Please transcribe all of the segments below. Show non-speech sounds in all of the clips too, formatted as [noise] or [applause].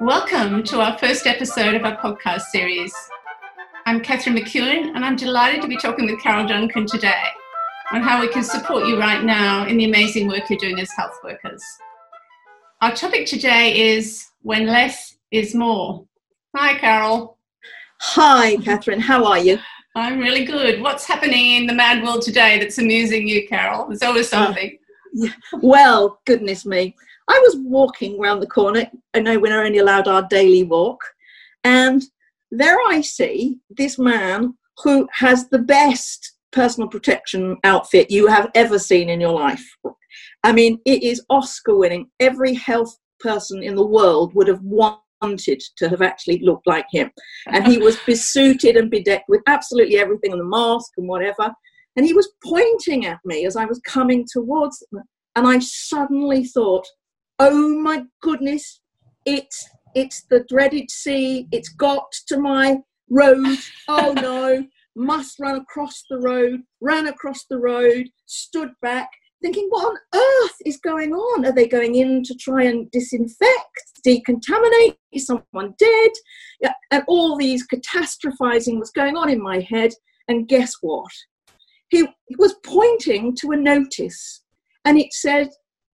Welcome to our first episode of our podcast series. I'm Catherine McEwen, and I'm delighted to be talking with Carol Duncan today on how we can support you right now in the amazing work you're doing as health workers. Our topic today is when less is more. Hi, Carol. Hi, Catherine. How are you? I'm really good. What's happening in the mad world today that's amusing you, Carol? There's always uh, something. Uh. Well, goodness me. I was walking around the corner. I know we're only allowed our daily walk. And there I see this man who has the best personal protection outfit you have ever seen in your life. I mean, it is Oscar winning. Every health person in the world would have wanted to have actually looked like him. And he was besuited and bedecked with absolutely everything and the mask and whatever. And he was pointing at me as I was coming towards him. And I suddenly thought, oh my goodness, it's it's the dreaded C, it's got to my road, oh no, must run across the road, ran across the road, stood back, thinking, what on earth is going on? Are they going in to try and disinfect, decontaminate? Is someone dead? Yeah, and all these catastrophizing was going on in my head. And guess what? He, he was pointing to a notice and it said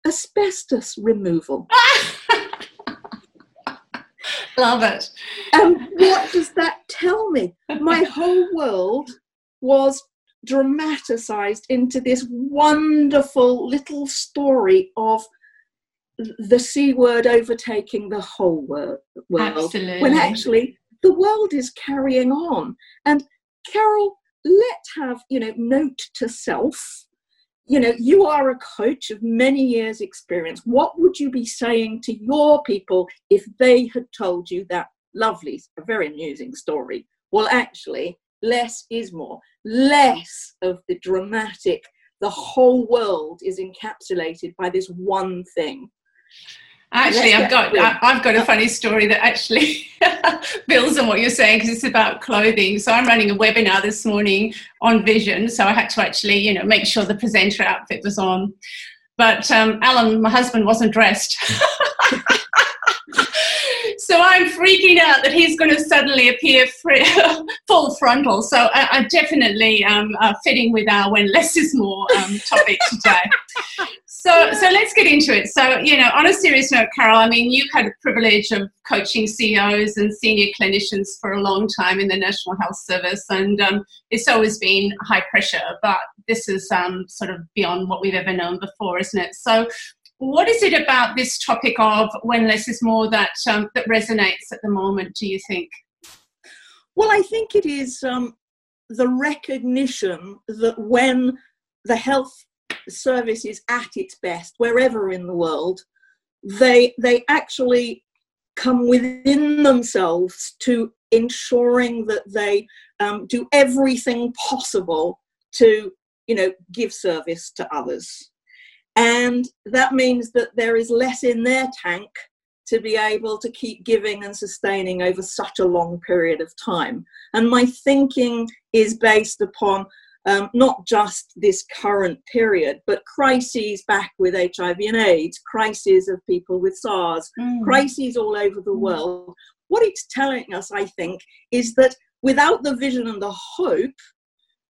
asbestos removal. [laughs] Love it. And what does that tell me? My whole world was dramatized into this wonderful little story of the C word overtaking the whole world. Absolutely. When actually the world is carrying on. And Carol, let's have, you know, note to self you know, you are a coach of many years' experience. What would you be saying to your people if they had told you that lovely, a very amusing story? Well, actually, less is more. Less of the dramatic, the whole world is encapsulated by this one thing. Actually, I've got I've got a funny story that actually [laughs] builds on what you're saying because it's about clothing. So I'm running a webinar this morning on vision, so I had to actually you know make sure the presenter outfit was on. But um, Alan, my husband, wasn't dressed. [laughs] so I'm freaking out that he's going to suddenly appear free, [laughs] full frontal. So I, I definitely um, uh, fitting with our when less is more um, topic today. So, so let's get into it. So, you know, on a serious note, Carol, I mean, you've had the privilege of coaching CEOs and senior clinicians for a long time in the National Health Service, and um, it's always been high pressure, but this is um, sort of beyond what we've ever known before, isn't it? So, what is it about this topic of when less is more that um, that resonates at the moment? Do you think? Well, I think it is um, the recognition that when the health service is at its best wherever in the world they they actually come within themselves to ensuring that they um, do everything possible to you know give service to others. And that means that there is less in their tank to be able to keep giving and sustaining over such a long period of time. And my thinking is based upon um, not just this current period, but crises back with HIV and AIDS, crises of people with SARS, mm. crises all over the mm. world. What it's telling us, I think, is that without the vision and the hope,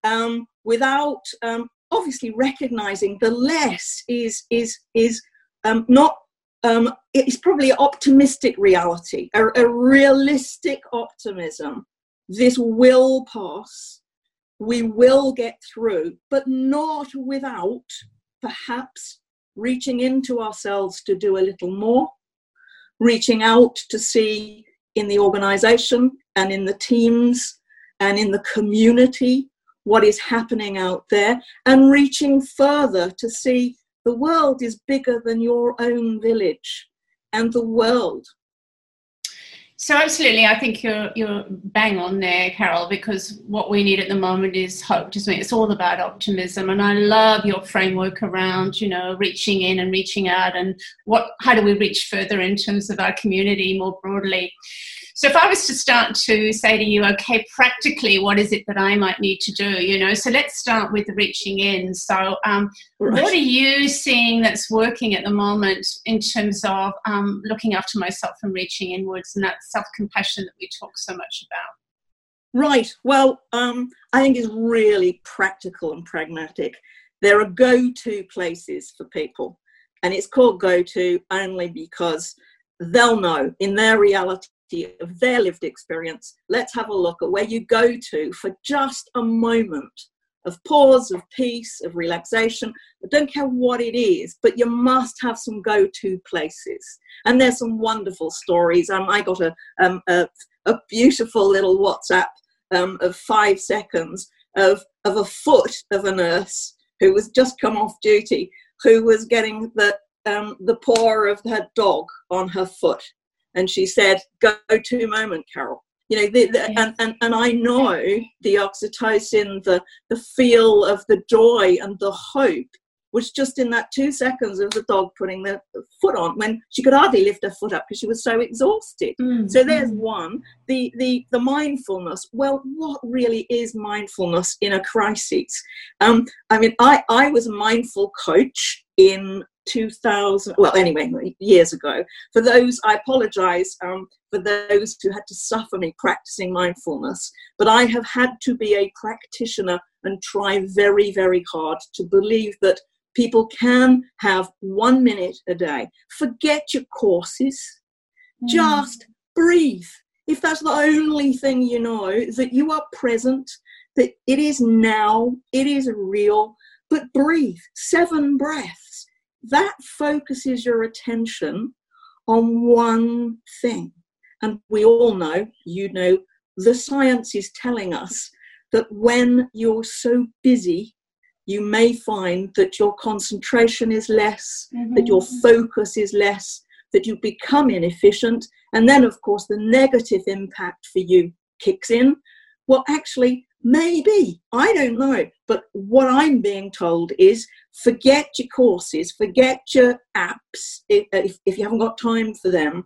um, without um, obviously recognizing the less is is is um, not um, it's probably optimistic reality, a, a realistic optimism. This will pass we will get through, but not without perhaps reaching into ourselves to do a little more, reaching out to see in the organization and in the teams and in the community what is happening out there, and reaching further to see the world is bigger than your own village and the world so absolutely, I think you're you're bang on there, Carol. Because what we need at the moment is hope. Just it's all about optimism, and I love your framework around you know reaching in and reaching out, and what how do we reach further in terms of our community more broadly. So if I was to start to say to you, okay, practically, what is it that I might need to do? You know, so let's start with the reaching in. So, um, right. what are you seeing that's working at the moment in terms of um, looking after myself and reaching inwards and that self compassion that we talk so much about? Right. Well, um, I think it's really practical and pragmatic. There are go to places for people, and it's called go to only because they'll know in their reality of their lived experience. Let's have a look at where you go to for just a moment of pause, of peace, of relaxation. I don't care what it is, but you must have some go to places. And there's some wonderful stories. Um, I got a, um, a, a beautiful little WhatsApp um, of five seconds of, of a foot of a nurse who was just come off duty, who was getting the, um, the paw of her dog on her foot. And she said, Go to moment, Carol. You know, the, the, and, and, and I know the oxytocin, the, the feel of the joy and the hope was just in that two seconds of the dog putting the foot on when she could hardly lift her foot up because she was so exhausted. Mm. So there's one. The the the mindfulness. Well, what really is mindfulness in a crisis? Um, I mean, I I was a mindful coach in 2000 well anyway years ago for those i apologize um, for those who had to suffer me practicing mindfulness but i have had to be a practitioner and try very very hard to believe that people can have one minute a day. Forget your courses. Mm. Just breathe. If that's the only thing you know, that you are present, that it is now, it is real, but breathe. Seven breaths. That focuses your attention on one thing. And we all know, you know, the science is telling us that when you're so busy you may find that your concentration is less, mm-hmm. that your focus is less, that you become inefficient. And then, of course, the negative impact for you kicks in. Well, actually, maybe, I don't know. But what I'm being told is forget your courses, forget your apps uh, if, if you haven't got time for them.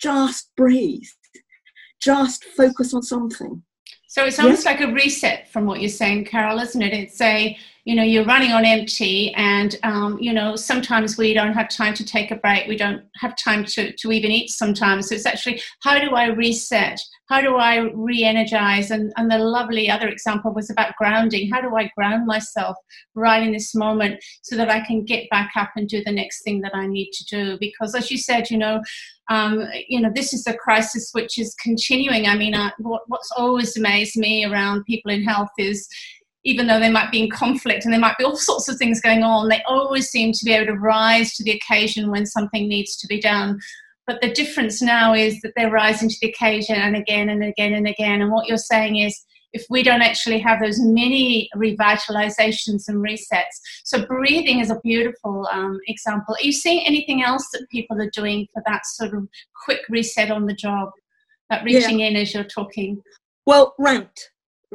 Just breathe, just focus on something. So it's almost like a reset from what you're saying, Carol, isn't it? It's a you know you're running on empty and um, you know sometimes we don't have time to take a break. We don't have time to, to even eat sometimes. So it's actually how do i reset? How do i re-energize? And, and the lovely other example was about grounding. How do i ground myself right in this moment so that i can get back up and do the next thing that i need to do? Because as you said you know um, you know, this is a crisis which is continuing. I mean, uh, what, what's always amazed me around people in health is even though they might be in conflict and there might be all sorts of things going on, they always seem to be able to rise to the occasion when something needs to be done. But the difference now is that they're rising to the occasion and again and again and again. And what you're saying is, if we don't actually have those mini revitalizations and resets. So, breathing is a beautiful um, example. Are you seeing anything else that people are doing for that sort of quick reset on the job, that reaching yeah. in as you're talking? Well, rant.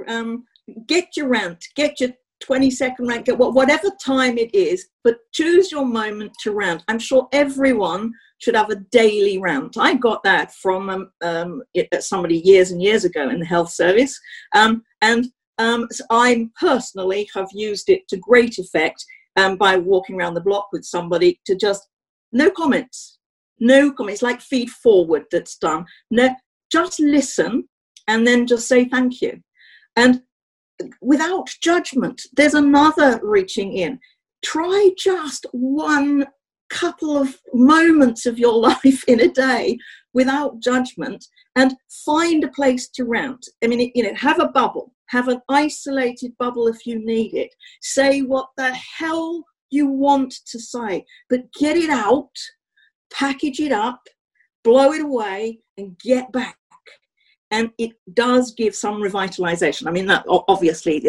Um, get your rant, get your 20 second rant, get whatever time it is, but choose your moment to rant. I'm sure everyone should have a daily rant. I got that from um, um, somebody years and years ago in the health service, um, and um, so I personally have used it to great effect um, by walking around the block with somebody to just no comments, no comments, like feed forward that's done. No, just listen and then just say thank you. And without judgment. There's another reaching in. Try just one couple of moments of your [laughs] life in a day without judgment and find a place to rant. I mean, you know, have a bubble, have an isolated bubble if you need it. Say what the hell you want to say, but get it out, package it up, blow it away, and get back and it does give some revitalization. I mean, that obviously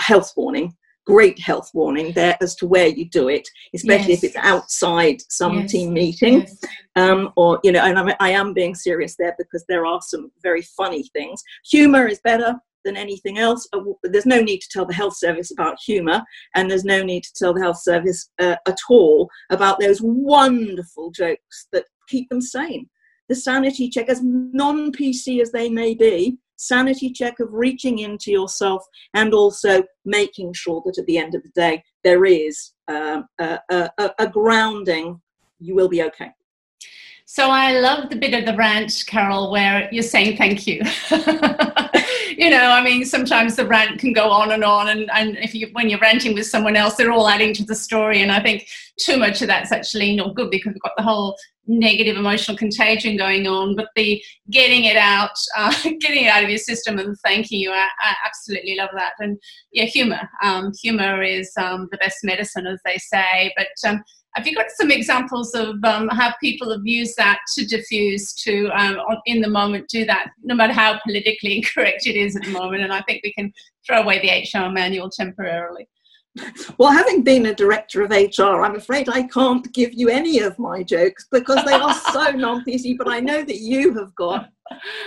health warning, great health warning there as to where you do it, especially yes. if it's outside some yes. team meeting, yes. um, or you know. And I, I am being serious there because there are some very funny things. Humor is better than anything else. Uh, there's no need to tell the health service about humour, and there's no need to tell the health service uh, at all about those wonderful jokes that keep them sane the sanity check, as non PC as they may be, sanity check of reaching into yourself and also making sure that at the end of the day there is um, a, a, a grounding. You will be okay. So I love the bit of the rant, Carol, where you're saying thank you. [laughs] you know, I mean, sometimes the rant can go on and on, and, and if you when you're ranting with someone else, they're all adding to the story. And I think too much of that's actually not good because we've got the whole negative emotional contagion going on. But the getting it out, [laughs] uh, getting it out of your system, and thanking you, I, I absolutely love that. And yeah, humor, um, humor is um, the best medicine, as they say. But um, have you got some examples of um, how people have used that to diffuse, to um, in the moment do that, no matter how politically [laughs] incorrect it is at the moment? And I think we can throw away the HR manual temporarily. Well, having been a director of HR, I'm afraid I can't give you any of my jokes because they are so [laughs] non PC, but I know that you have got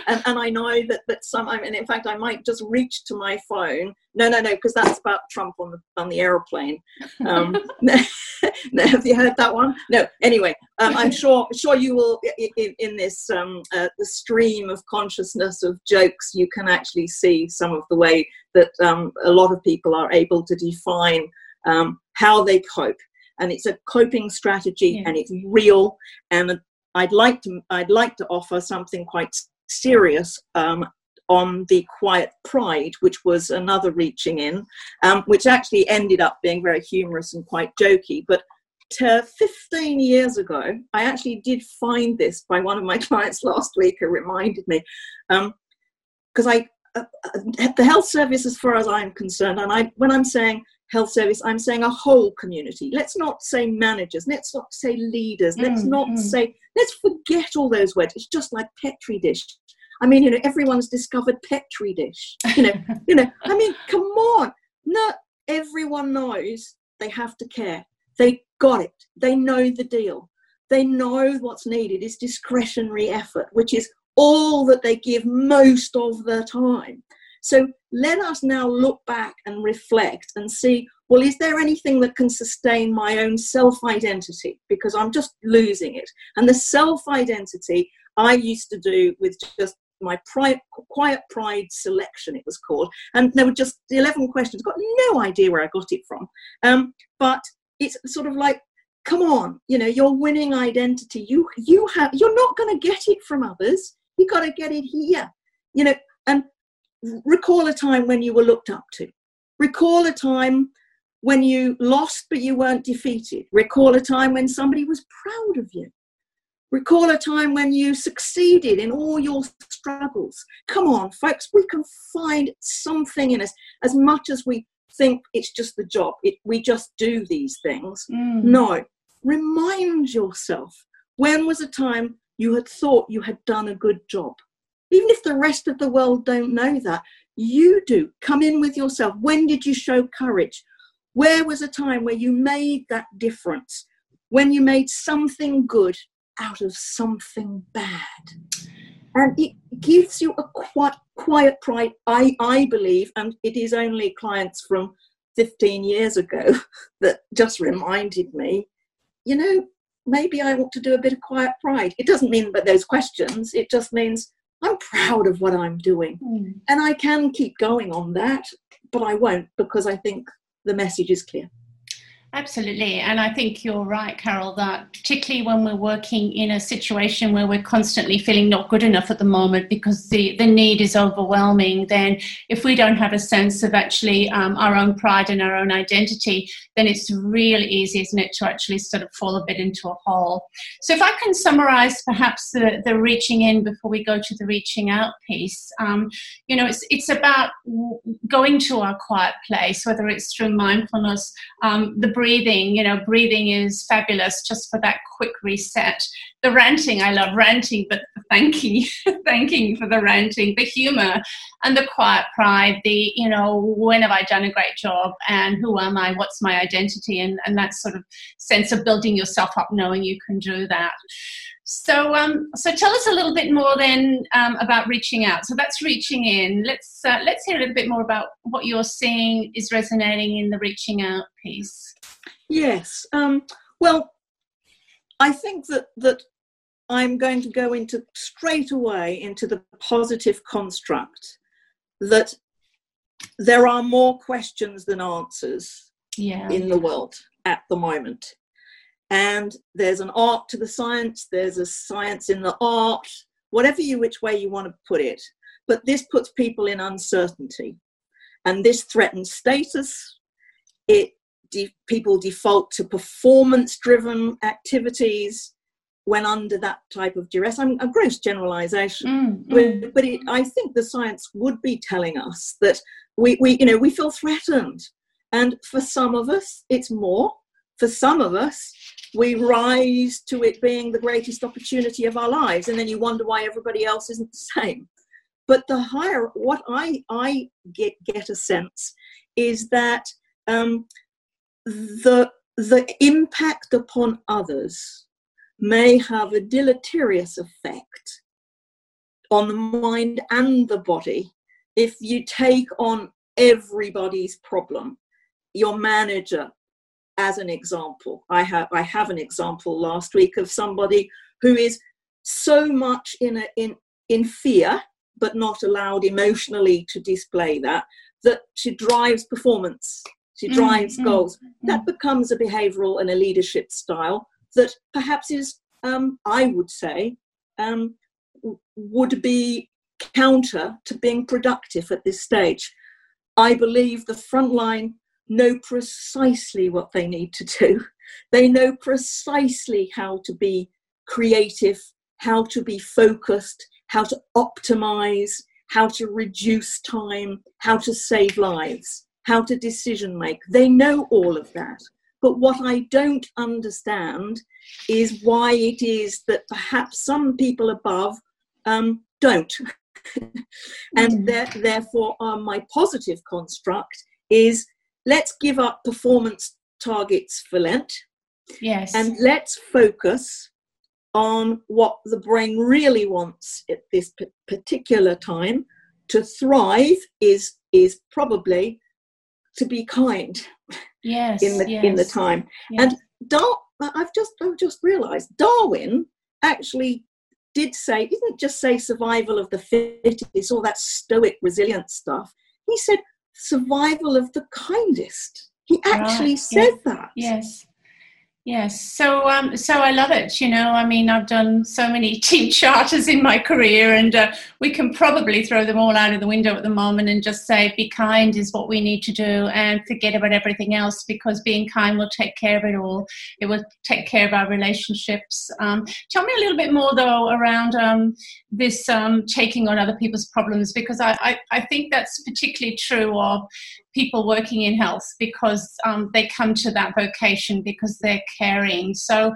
and, and I know that, that some, I mean, in fact, I might just reach to my phone. No, no, no, because that's about Trump on the on the aeroplane. Um, [laughs] [laughs] have you heard that one? No. Anyway, um, I'm [laughs] sure sure you will in, in this um, uh, the stream of consciousness of jokes. You can actually see some of the way that um, a lot of people are able to define um, how they cope and it's a coping strategy yeah. and it's real and I'd like to I'd like to offer something quite serious um, on the Quiet Pride, which was another reaching in, um, which actually ended up being very humorous and quite jokey. But 15 years ago, I actually did find this by one of my [laughs] clients last week who reminded me. Because um, I, uh, uh, the health service, as far as I'm concerned, and I, when I'm saying health service, I'm saying a whole community. Let's not say managers, let's not say leaders, let's mm, not mm. say, let's forget all those words. It's just like Petri dish. I mean, you know, everyone's discovered Petri dish. You know, [laughs] you know, I mean, come on. Not everyone knows they have to care. They got it. They know the deal. They know what's needed is discretionary effort, which is all that they give most of the time. So let us now look back and reflect and see well, is there anything that can sustain my own self identity? Because I'm just losing it. And the self identity I used to do with just my pri- quiet pride selection, it was called. And there were just 11 questions, got no idea where I got it from. Um, but it's sort of like, come on, you know, your winning identity, you, you have, you're not going to get it from others. You got to get it here, you know, and recall a time when you were looked up to. Recall a time when you lost but you weren't defeated. Recall a time when somebody was proud of you. Recall a time when you succeeded in all your struggles. Come on, folks, we can find something in us as much as we think it's just the job. It, we just do these things. Mm. No, remind yourself when was a time you had thought you had done a good job? Even if the rest of the world don't know that you do. Come in with yourself. When did you show courage? Where was a time where you made that difference? When you made something good out of something bad. And it gives you a quiet, quiet pride i i believe and it is only clients from 15 years ago [laughs] that just reminded me you know maybe i want to do a bit of quiet pride. It doesn't mean but those questions. It just means I'm proud of what I'm doing. Mm. And I can keep going on that, but I won't because I think the message is clear. Absolutely. And I think you're right, Carol, that particularly when we're working in a situation where we're constantly feeling not good enough at the moment because the, the need is overwhelming, then if we don't have a sense of actually um, our own pride and our own identity, then it's really easy, isn't it, to actually sort of fall a bit into a hole. So if I can summarize perhaps the, the reaching in before we go to the reaching out piece, um, you know, it's, it's about going to our quiet place, whether it's through mindfulness, um, the breathing, you know, breathing is fabulous just for that quick reset. The ranting, I love ranting, but thanking, [laughs] thanking for the ranting, the humor and the quiet pride, the, you know, when have I done a great job and who am I, what's my identity, and, and that sort of sense of building yourself up, knowing you can do that. So, um, so tell us a little bit more then um, about reaching out. So that's reaching in. Let's uh, let's hear a little bit more about what you're seeing is resonating in the reaching out piece. Yes. Um, well, I think that that I'm going to go into straight away into the positive construct that there are more questions than answers yeah. in the world at the moment. And there's an art to the science, there's a science in the art, whatever you which way you want to put it. But this puts people in uncertainty. And this threatens status. It de- people default to performance driven activities when under that type of duress. I'm a gross generalization, Mm, but, mm. but it, I think the science would be telling us that we, we, you know, we feel threatened. And for some of us, it's more. For some of us, we rise to it being the greatest opportunity of our lives. And then you wonder why everybody else isn't the same. But the higher, what I, I get, get a sense is that um, the, the impact upon others may have a deleterious effect on the mind and the body if you take on everybody's problem. Your manager as an example i have i have an example last week of somebody who is so much in a in in fear but not allowed emotionally to display that that she drives performance she drives mm, goals. mm. that becomes a behavioral and a leadership style that perhaps is um, i would say um, would be counter to being productive at this stage. I believe the front line know precisely what they need to do. They know precisely how to be creative how to be focused how to optimize how to reduce time how to save lives how to decision make. They know all of that. But what i don't understand is why it is that perhaps some people above um, don't. [laughs] And Mm. there, therefore uh, my positive construct is let's give up performance targets for lent. Yes. and let's focus on what the brain really wants at this p- particular time. To thrive is is probably to be kind yes. in the yes. in the time yes. and Dar- i've just i've just realized darwin actually did say didn't just say survival of the fittest all that stoic resilient stuff he said survival of the kindest he actually Right, said that Yes. Yes. So um so I love it, you know. I mean, I've done so many [laughs] team charters in my career and uh, we can probably throw them all out of the window at the moment and just say be kind is what we need to do and forget about everything else because being kind will take care of it all. It will take care of our relationships. Um, tell me a little bit more though around um, this um, taking on other people's problems because I, I, I think that's particularly true of people working in health because um, they come to that vocation because they're caring. So,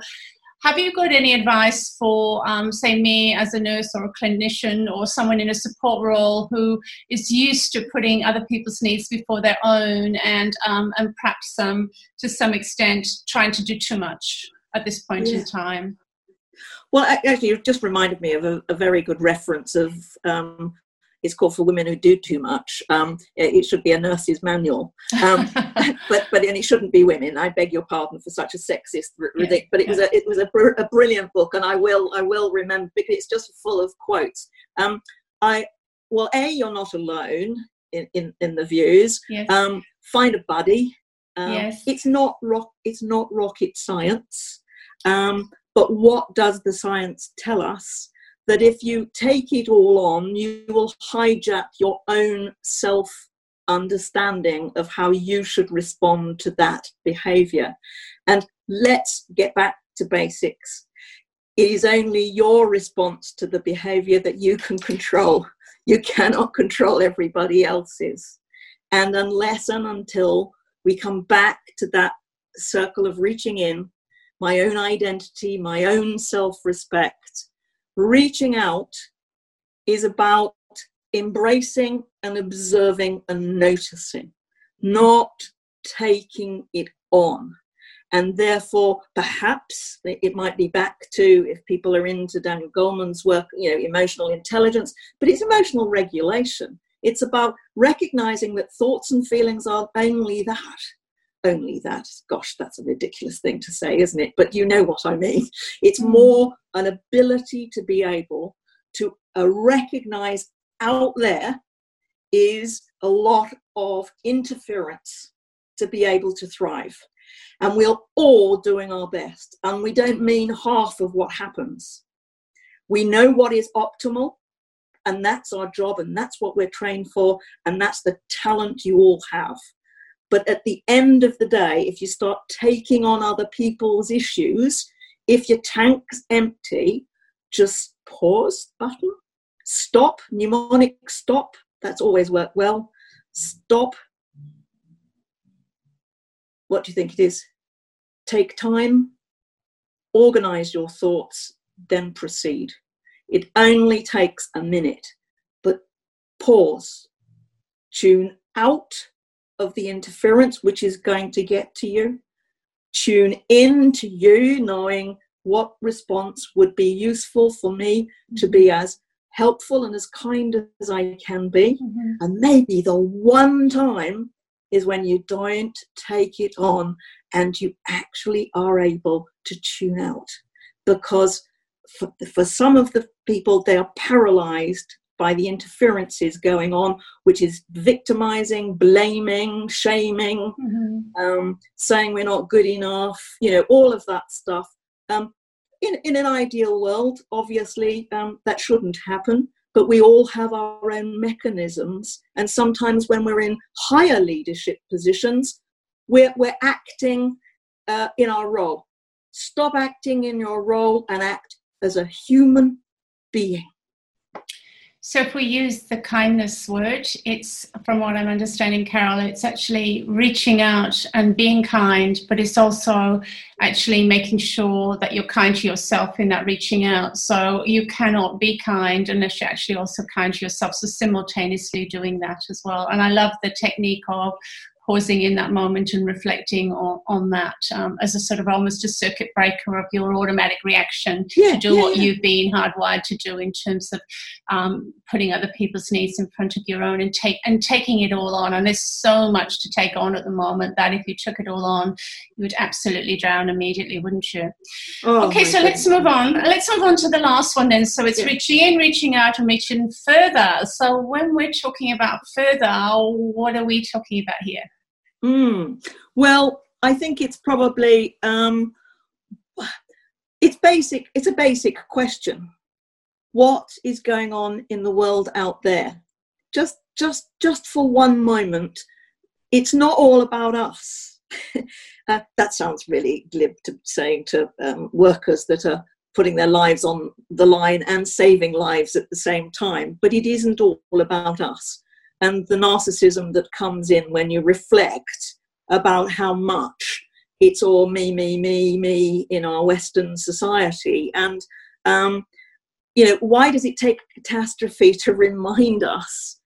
have you got any advice for, um, say, me as a nurse or a clinician or someone in a support role who is used to putting other people's needs before their own and um, and perhaps um, to some extent trying to do too much at this point Yeah. in time? Well, actually, you've just reminded me of a, a very good reference of. Um, it's called for women who do too much. Um, it, should be a nurse's manual, um, [laughs] but but and it shouldn't be women. I beg your pardon for such a sexist r- Yeah, But it was a it was a, br- a brilliant book, and I will I will remember because it's just full of quotes. Um, I well, a you're not alone in in, in the views. yes. Um, find a buddy. Um, Yes. It's not rock. It's not rocket science. Um, but what does the science tell us? That if you take it all on, you will hijack your own self understanding of how you should respond to that behavior. And let's get back to basics. It is only your response to the behavior that you can control. You cannot control everybody else's. And unless and until we come back to that circle of reaching in, my own identity, my own self respect, reaching out is about embracing and observing and noticing, not taking it on. And therefore, perhaps it might be back to if people are into Daniel Goleman's work, you know, emotional intelligence, but it's emotional regulation. It's about recognizing that thoughts and feelings are only that. Only that. Gosh, that's a ridiculous thing to say, isn't it? But you know what I mean. It's Mm. more an ability to be able to uh, recognize out there is a lot of interference to be able to thrive. And we're all doing our best. And we don't mean half of what happens. We know what is optimal, and that's our job, and that's what we're trained for, and that's the talent you all have. But at the end of the day, if you start taking on other people's issues, if your tank's empty, just pause button, stop, mnemonic stop, that's always worked well. Stop. What do you think it is? Take time, organize your thoughts, then proceed. It only takes a minute, but pause, tune out of the interference which is going to get to you, tune in to you, knowing what response would be useful for me to be as helpful and as kind as I can be. Mhm. And maybe the one time is when you don't take it on and you actually are able to tune out. Because for, for some of the people, they are paralyzed by the interferences going on, which is victimizing, blaming, shaming, Mhm. um, saying we're not good enough, you know, all of that stuff. Um, in, in an ideal world, obviously, um, that shouldn't happen, but we all have our own mechanisms. And sometimes when we're in higher leadership positions, we're, we're acting uh, in our role. Stop acting in your role and act as a human being. So, if we use the kindness word, it's from what I'm understanding, Carol, it's actually reaching out and being kind, but it's also actually making sure that you're kind to yourself in that reaching out. So, you cannot be kind unless you're actually also kind to yourself. So, simultaneously doing that as well. And I love the technique of pausing in that moment and reflecting on, on that um, as a sort of almost a circuit breaker of your automatic reaction Yeah, to do yeah, what yeah. you've been hardwired to do in terms of um, putting other people's needs in front of your own and take and taking it all on. And there's so much to take on at the moment that if you took it all on, you would absolutely drown immediately, wouldn't you? Oh okay, so let's move on. Let's move on to the last one then. So it's reaching in, reaching out, and reaching further. So when we're talking about further, what are we talking about here? Mm. Well, I think it's probably um, it's basic. It's a basic question. What is going on in the world out there? Just, just, just for one moment. It's not all about us. [laughs] uh, that sounds really glib to saying to um, workers that are putting their lives on the line and saving lives at the same time. But it isn't all about us and the narcissism that comes in when you reflect about how much it's all me, me, me, me in our Western society. And, um, you know, why does it take catastrophe to remind us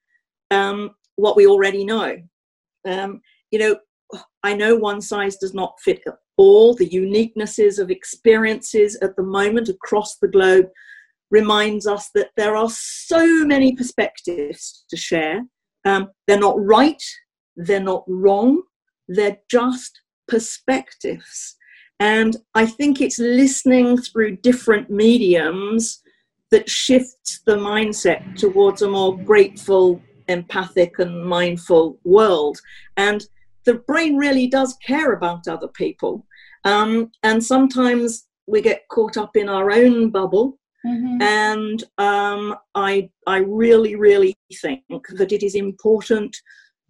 um, what we already know? Um, you know, I know one size does not fit all. The uniquenesses of experiences at the moment across the globe reminds us that there are so many perspectives to share um, they're not right, they're not wrong, they're just perspectives. And I think it's listening through different mediums that shifts the mindset towards a more grateful, empathic, and mindful world. And the brain really does care about other people. Um, and sometimes we get caught up in our own bubble Mm-hmm. and um, I I really really think that it is important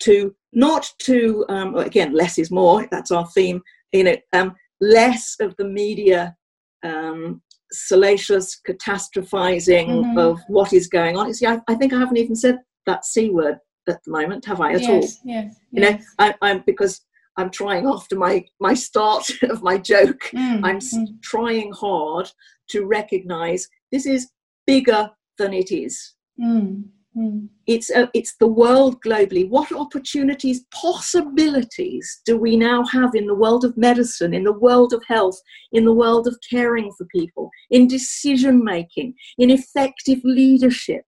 to not to um, again less is more that's our theme you know um, less of the media um, salacious catastrophizing Mhm. of what is going on. You see, I, I think I haven't even said that c word at the moment, have I at all? yes, yes, You know. I, I'm because I'm trying after my my start [laughs] of my joke. Mm, I'm mm. trying hard to recognize this is bigger than it is. Mm, mm. It's a, it's the world globally. What opportunities, possibilities do we now have in the world of medicine, in the world of health, in the world of caring for people, in decision making, in effective leadership,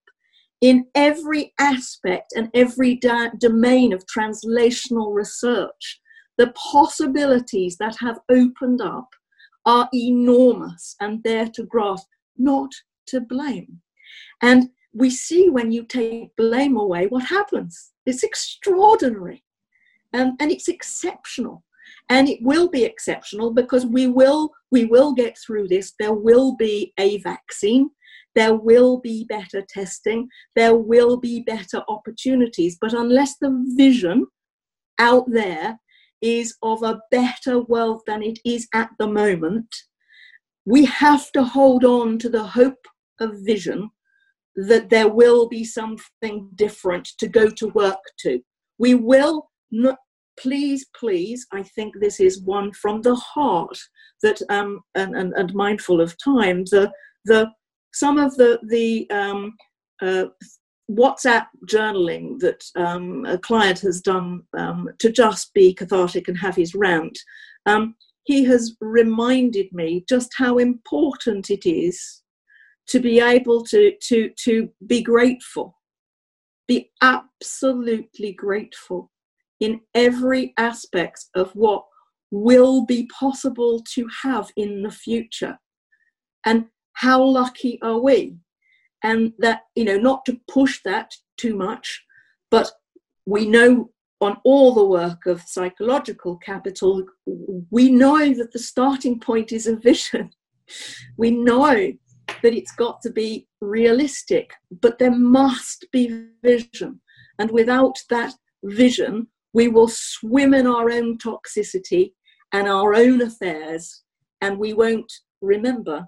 in every aspect and every da- domain of translational research? the possibilities that have opened up are enormous and there to grasp, not to blame. And we see when you take blame away what happens. It's extraordinary and, and it's exceptional. And it will be exceptional because we will we will get through this. There will be a vaccine. There will be better testing. There will be better opportunities. But unless the vision out there is of a better world than it is at the moment, we have to hold on to the hope of vision that there will be something different to go to work to. We will not, please, please, I think this is one from the heart that, um, and, and, and mindful of time, the, the, some of the, the um, uh, WhatsApp journaling that um, a client has done um, to just be cathartic and have his rant, um, he has reminded me just how important it is to be able to, to, to be grateful, be absolutely grateful in every aspect of what will be possible to have in the future. And how lucky are we and that you know not to push that too much but we know on all the work of psychological capital we know that the starting point is a vision. We know that it's got to be realistic but there must be vision. And without that vision we will swim in our own toxicity and our own affairs and we won't remember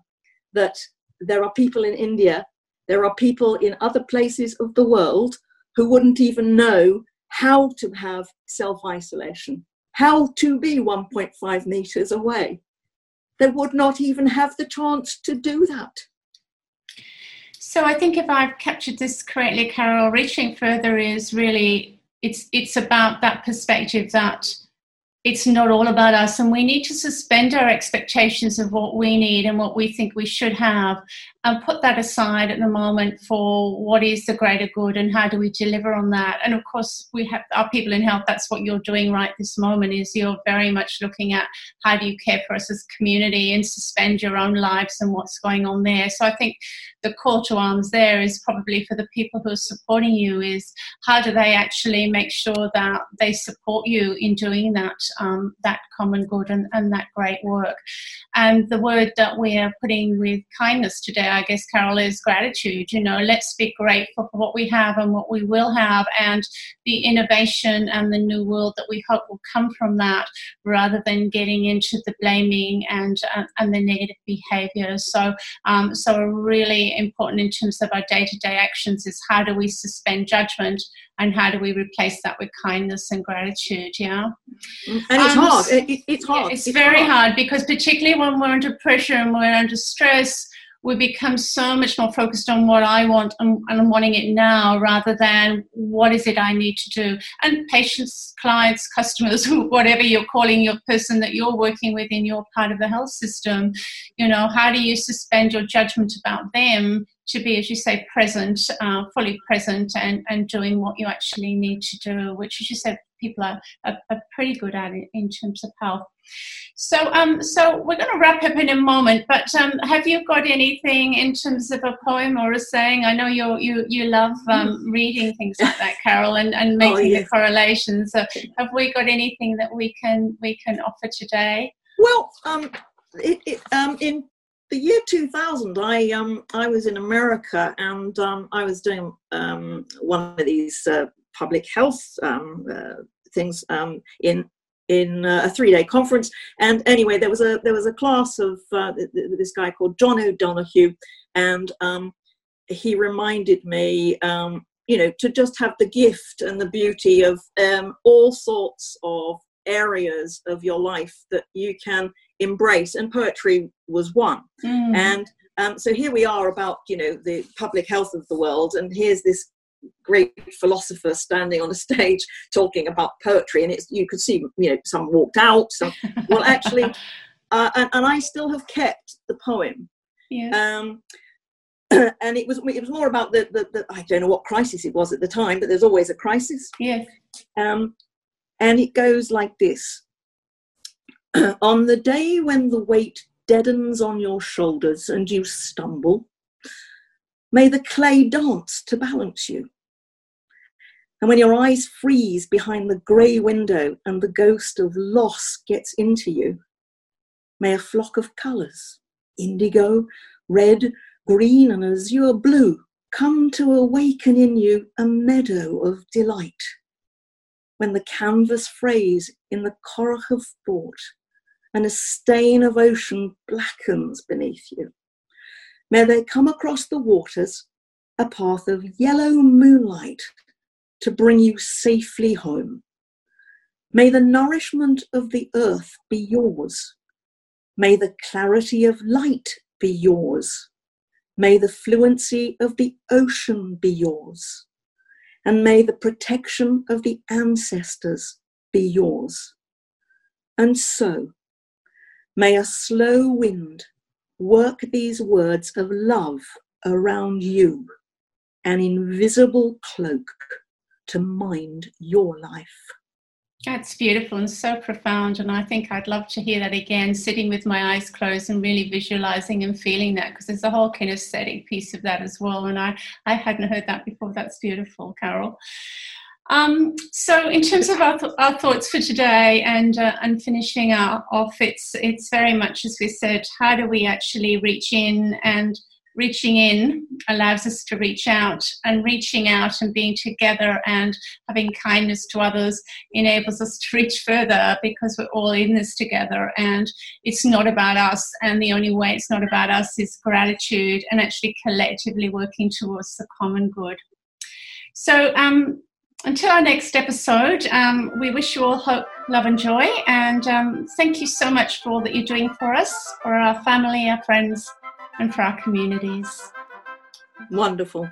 that there are people in India there are people in other places of the world who wouldn't even know how to have self isolation, how to be 1.5 meters away. They would not even have the chance to do that. So I think if I've captured this correctly, Carol, reaching further is really it's it's about that perspective that it's not all about us and we need to suspend our expectations of what we need and what we think we should have and put that aside at the moment for what is the greater good and how do we deliver on that. And of course we have our people in health that's what you're doing right this moment is you're very much looking at how do you care for us as community and suspend your own lives and what's going on there. So i think the call to arms there is probably for the people who are supporting you is how do they actually make sure that they support you in doing that um, that common good and, and that great work. And the word that we are putting with kindness today I guess, Carol, is gratitude. You know, let's be grateful for what we have and what we will have, and the innovation and the new world that we hope will come from that, rather than getting into the blaming and uh, and the negative behaviour. So, um, so really important in terms of our day-to-day actions is how do we suspend judgment and how do we replace that with kindness and gratitude yeah and it's um, hard it, it's hard yeah, it's, it's, very hard. hard because particularly when we're under pressure and we're under stress we become so much more focused on what I want and, and I'm wanting it now rather than what is it I need to do. And patients, clients, customers, [laughs] whatever you're calling your person that you're working with in your part of the health system, you know, how do you suspend your judgment about them to be, as you say, present, uh, fully present, and, and doing what you actually need to do, which, as you said, people are, are, are pretty good at it in terms of health. So, um, so we're going to wrap up in a moment. But um, have you got anything in terms of a poem or a saying? I know you you you love um, reading things like that, [laughs] Carol, and, and oh, making oh, yes. the correlations. So, have we got anything that we can we can offer today? Well, um, it, it, um, in the year 2000, I um I was in America and um, I was doing um, one of these uh, public health um, uh, things um, in in uh, a three day conference. And anyway, there was a there was a class of uh, this guy called John O'Donohue, and um, he reminded me, um, you know, to just have the gift and the beauty of um, all sorts of areas of your life that you can embrace, and poetry was one. Mm. And um, so here we are about you know the public health of the world, and here's this great philosopher standing on a stage [laughs] talking about poetry and it's you could see you know some walked out some well actually [laughs] uh, and, and, i still have kept the poem. Yeah. um, [clears throat] and it was it was more about the, the, the, i don't know what crisis it was at the time but there's always a crisis. Yes. Um, and it goes like this. [clears throat] On the day when the weight deadens on your shoulders and you stumble, may the clay dance to balance you. And when your eyes freeze behind the grey window and the ghost of loss gets into you, may a flock of colours, indigo, red, green, and azure blue, come to awaken in you a meadow of delight. When the canvas frays in the currach of thought and a stain of ocean blackens beneath you, may they come across the waters a path of yellow moonlight to bring you safely home. May the nourishment of the earth be yours. May the clarity of light be yours. May the fluency of the ocean be yours. And may the protection of the ancestors be yours. And so, may a slow wind work these words of love around you, an invisible cloak to mind your life. That's beautiful and so profound. And I think I'd love to hear that again, sitting with my eyes closed and really visualizing and feeling that because there's a whole kinesthetic piece of that as well. And I, I hadn't heard that before. That's beautiful, Carol. Um, so, in terms of our, th- our thoughts for today and uh, and finishing our, off, it's it's very much as we said. How do we actually reach in and reaching in allows us to reach out, and reaching out and being together and having kindness to others enables us to [laughs] reach further because we're all in this together and it's not about us. And the only way it's not about us is gratitude and actually collectively working towards the common good. So, um, until our next episode, um, we wish you all hope, love, and joy. And um, thank you so much for all that you're doing for us, for our family, our friends, and for our communities. Wonderful.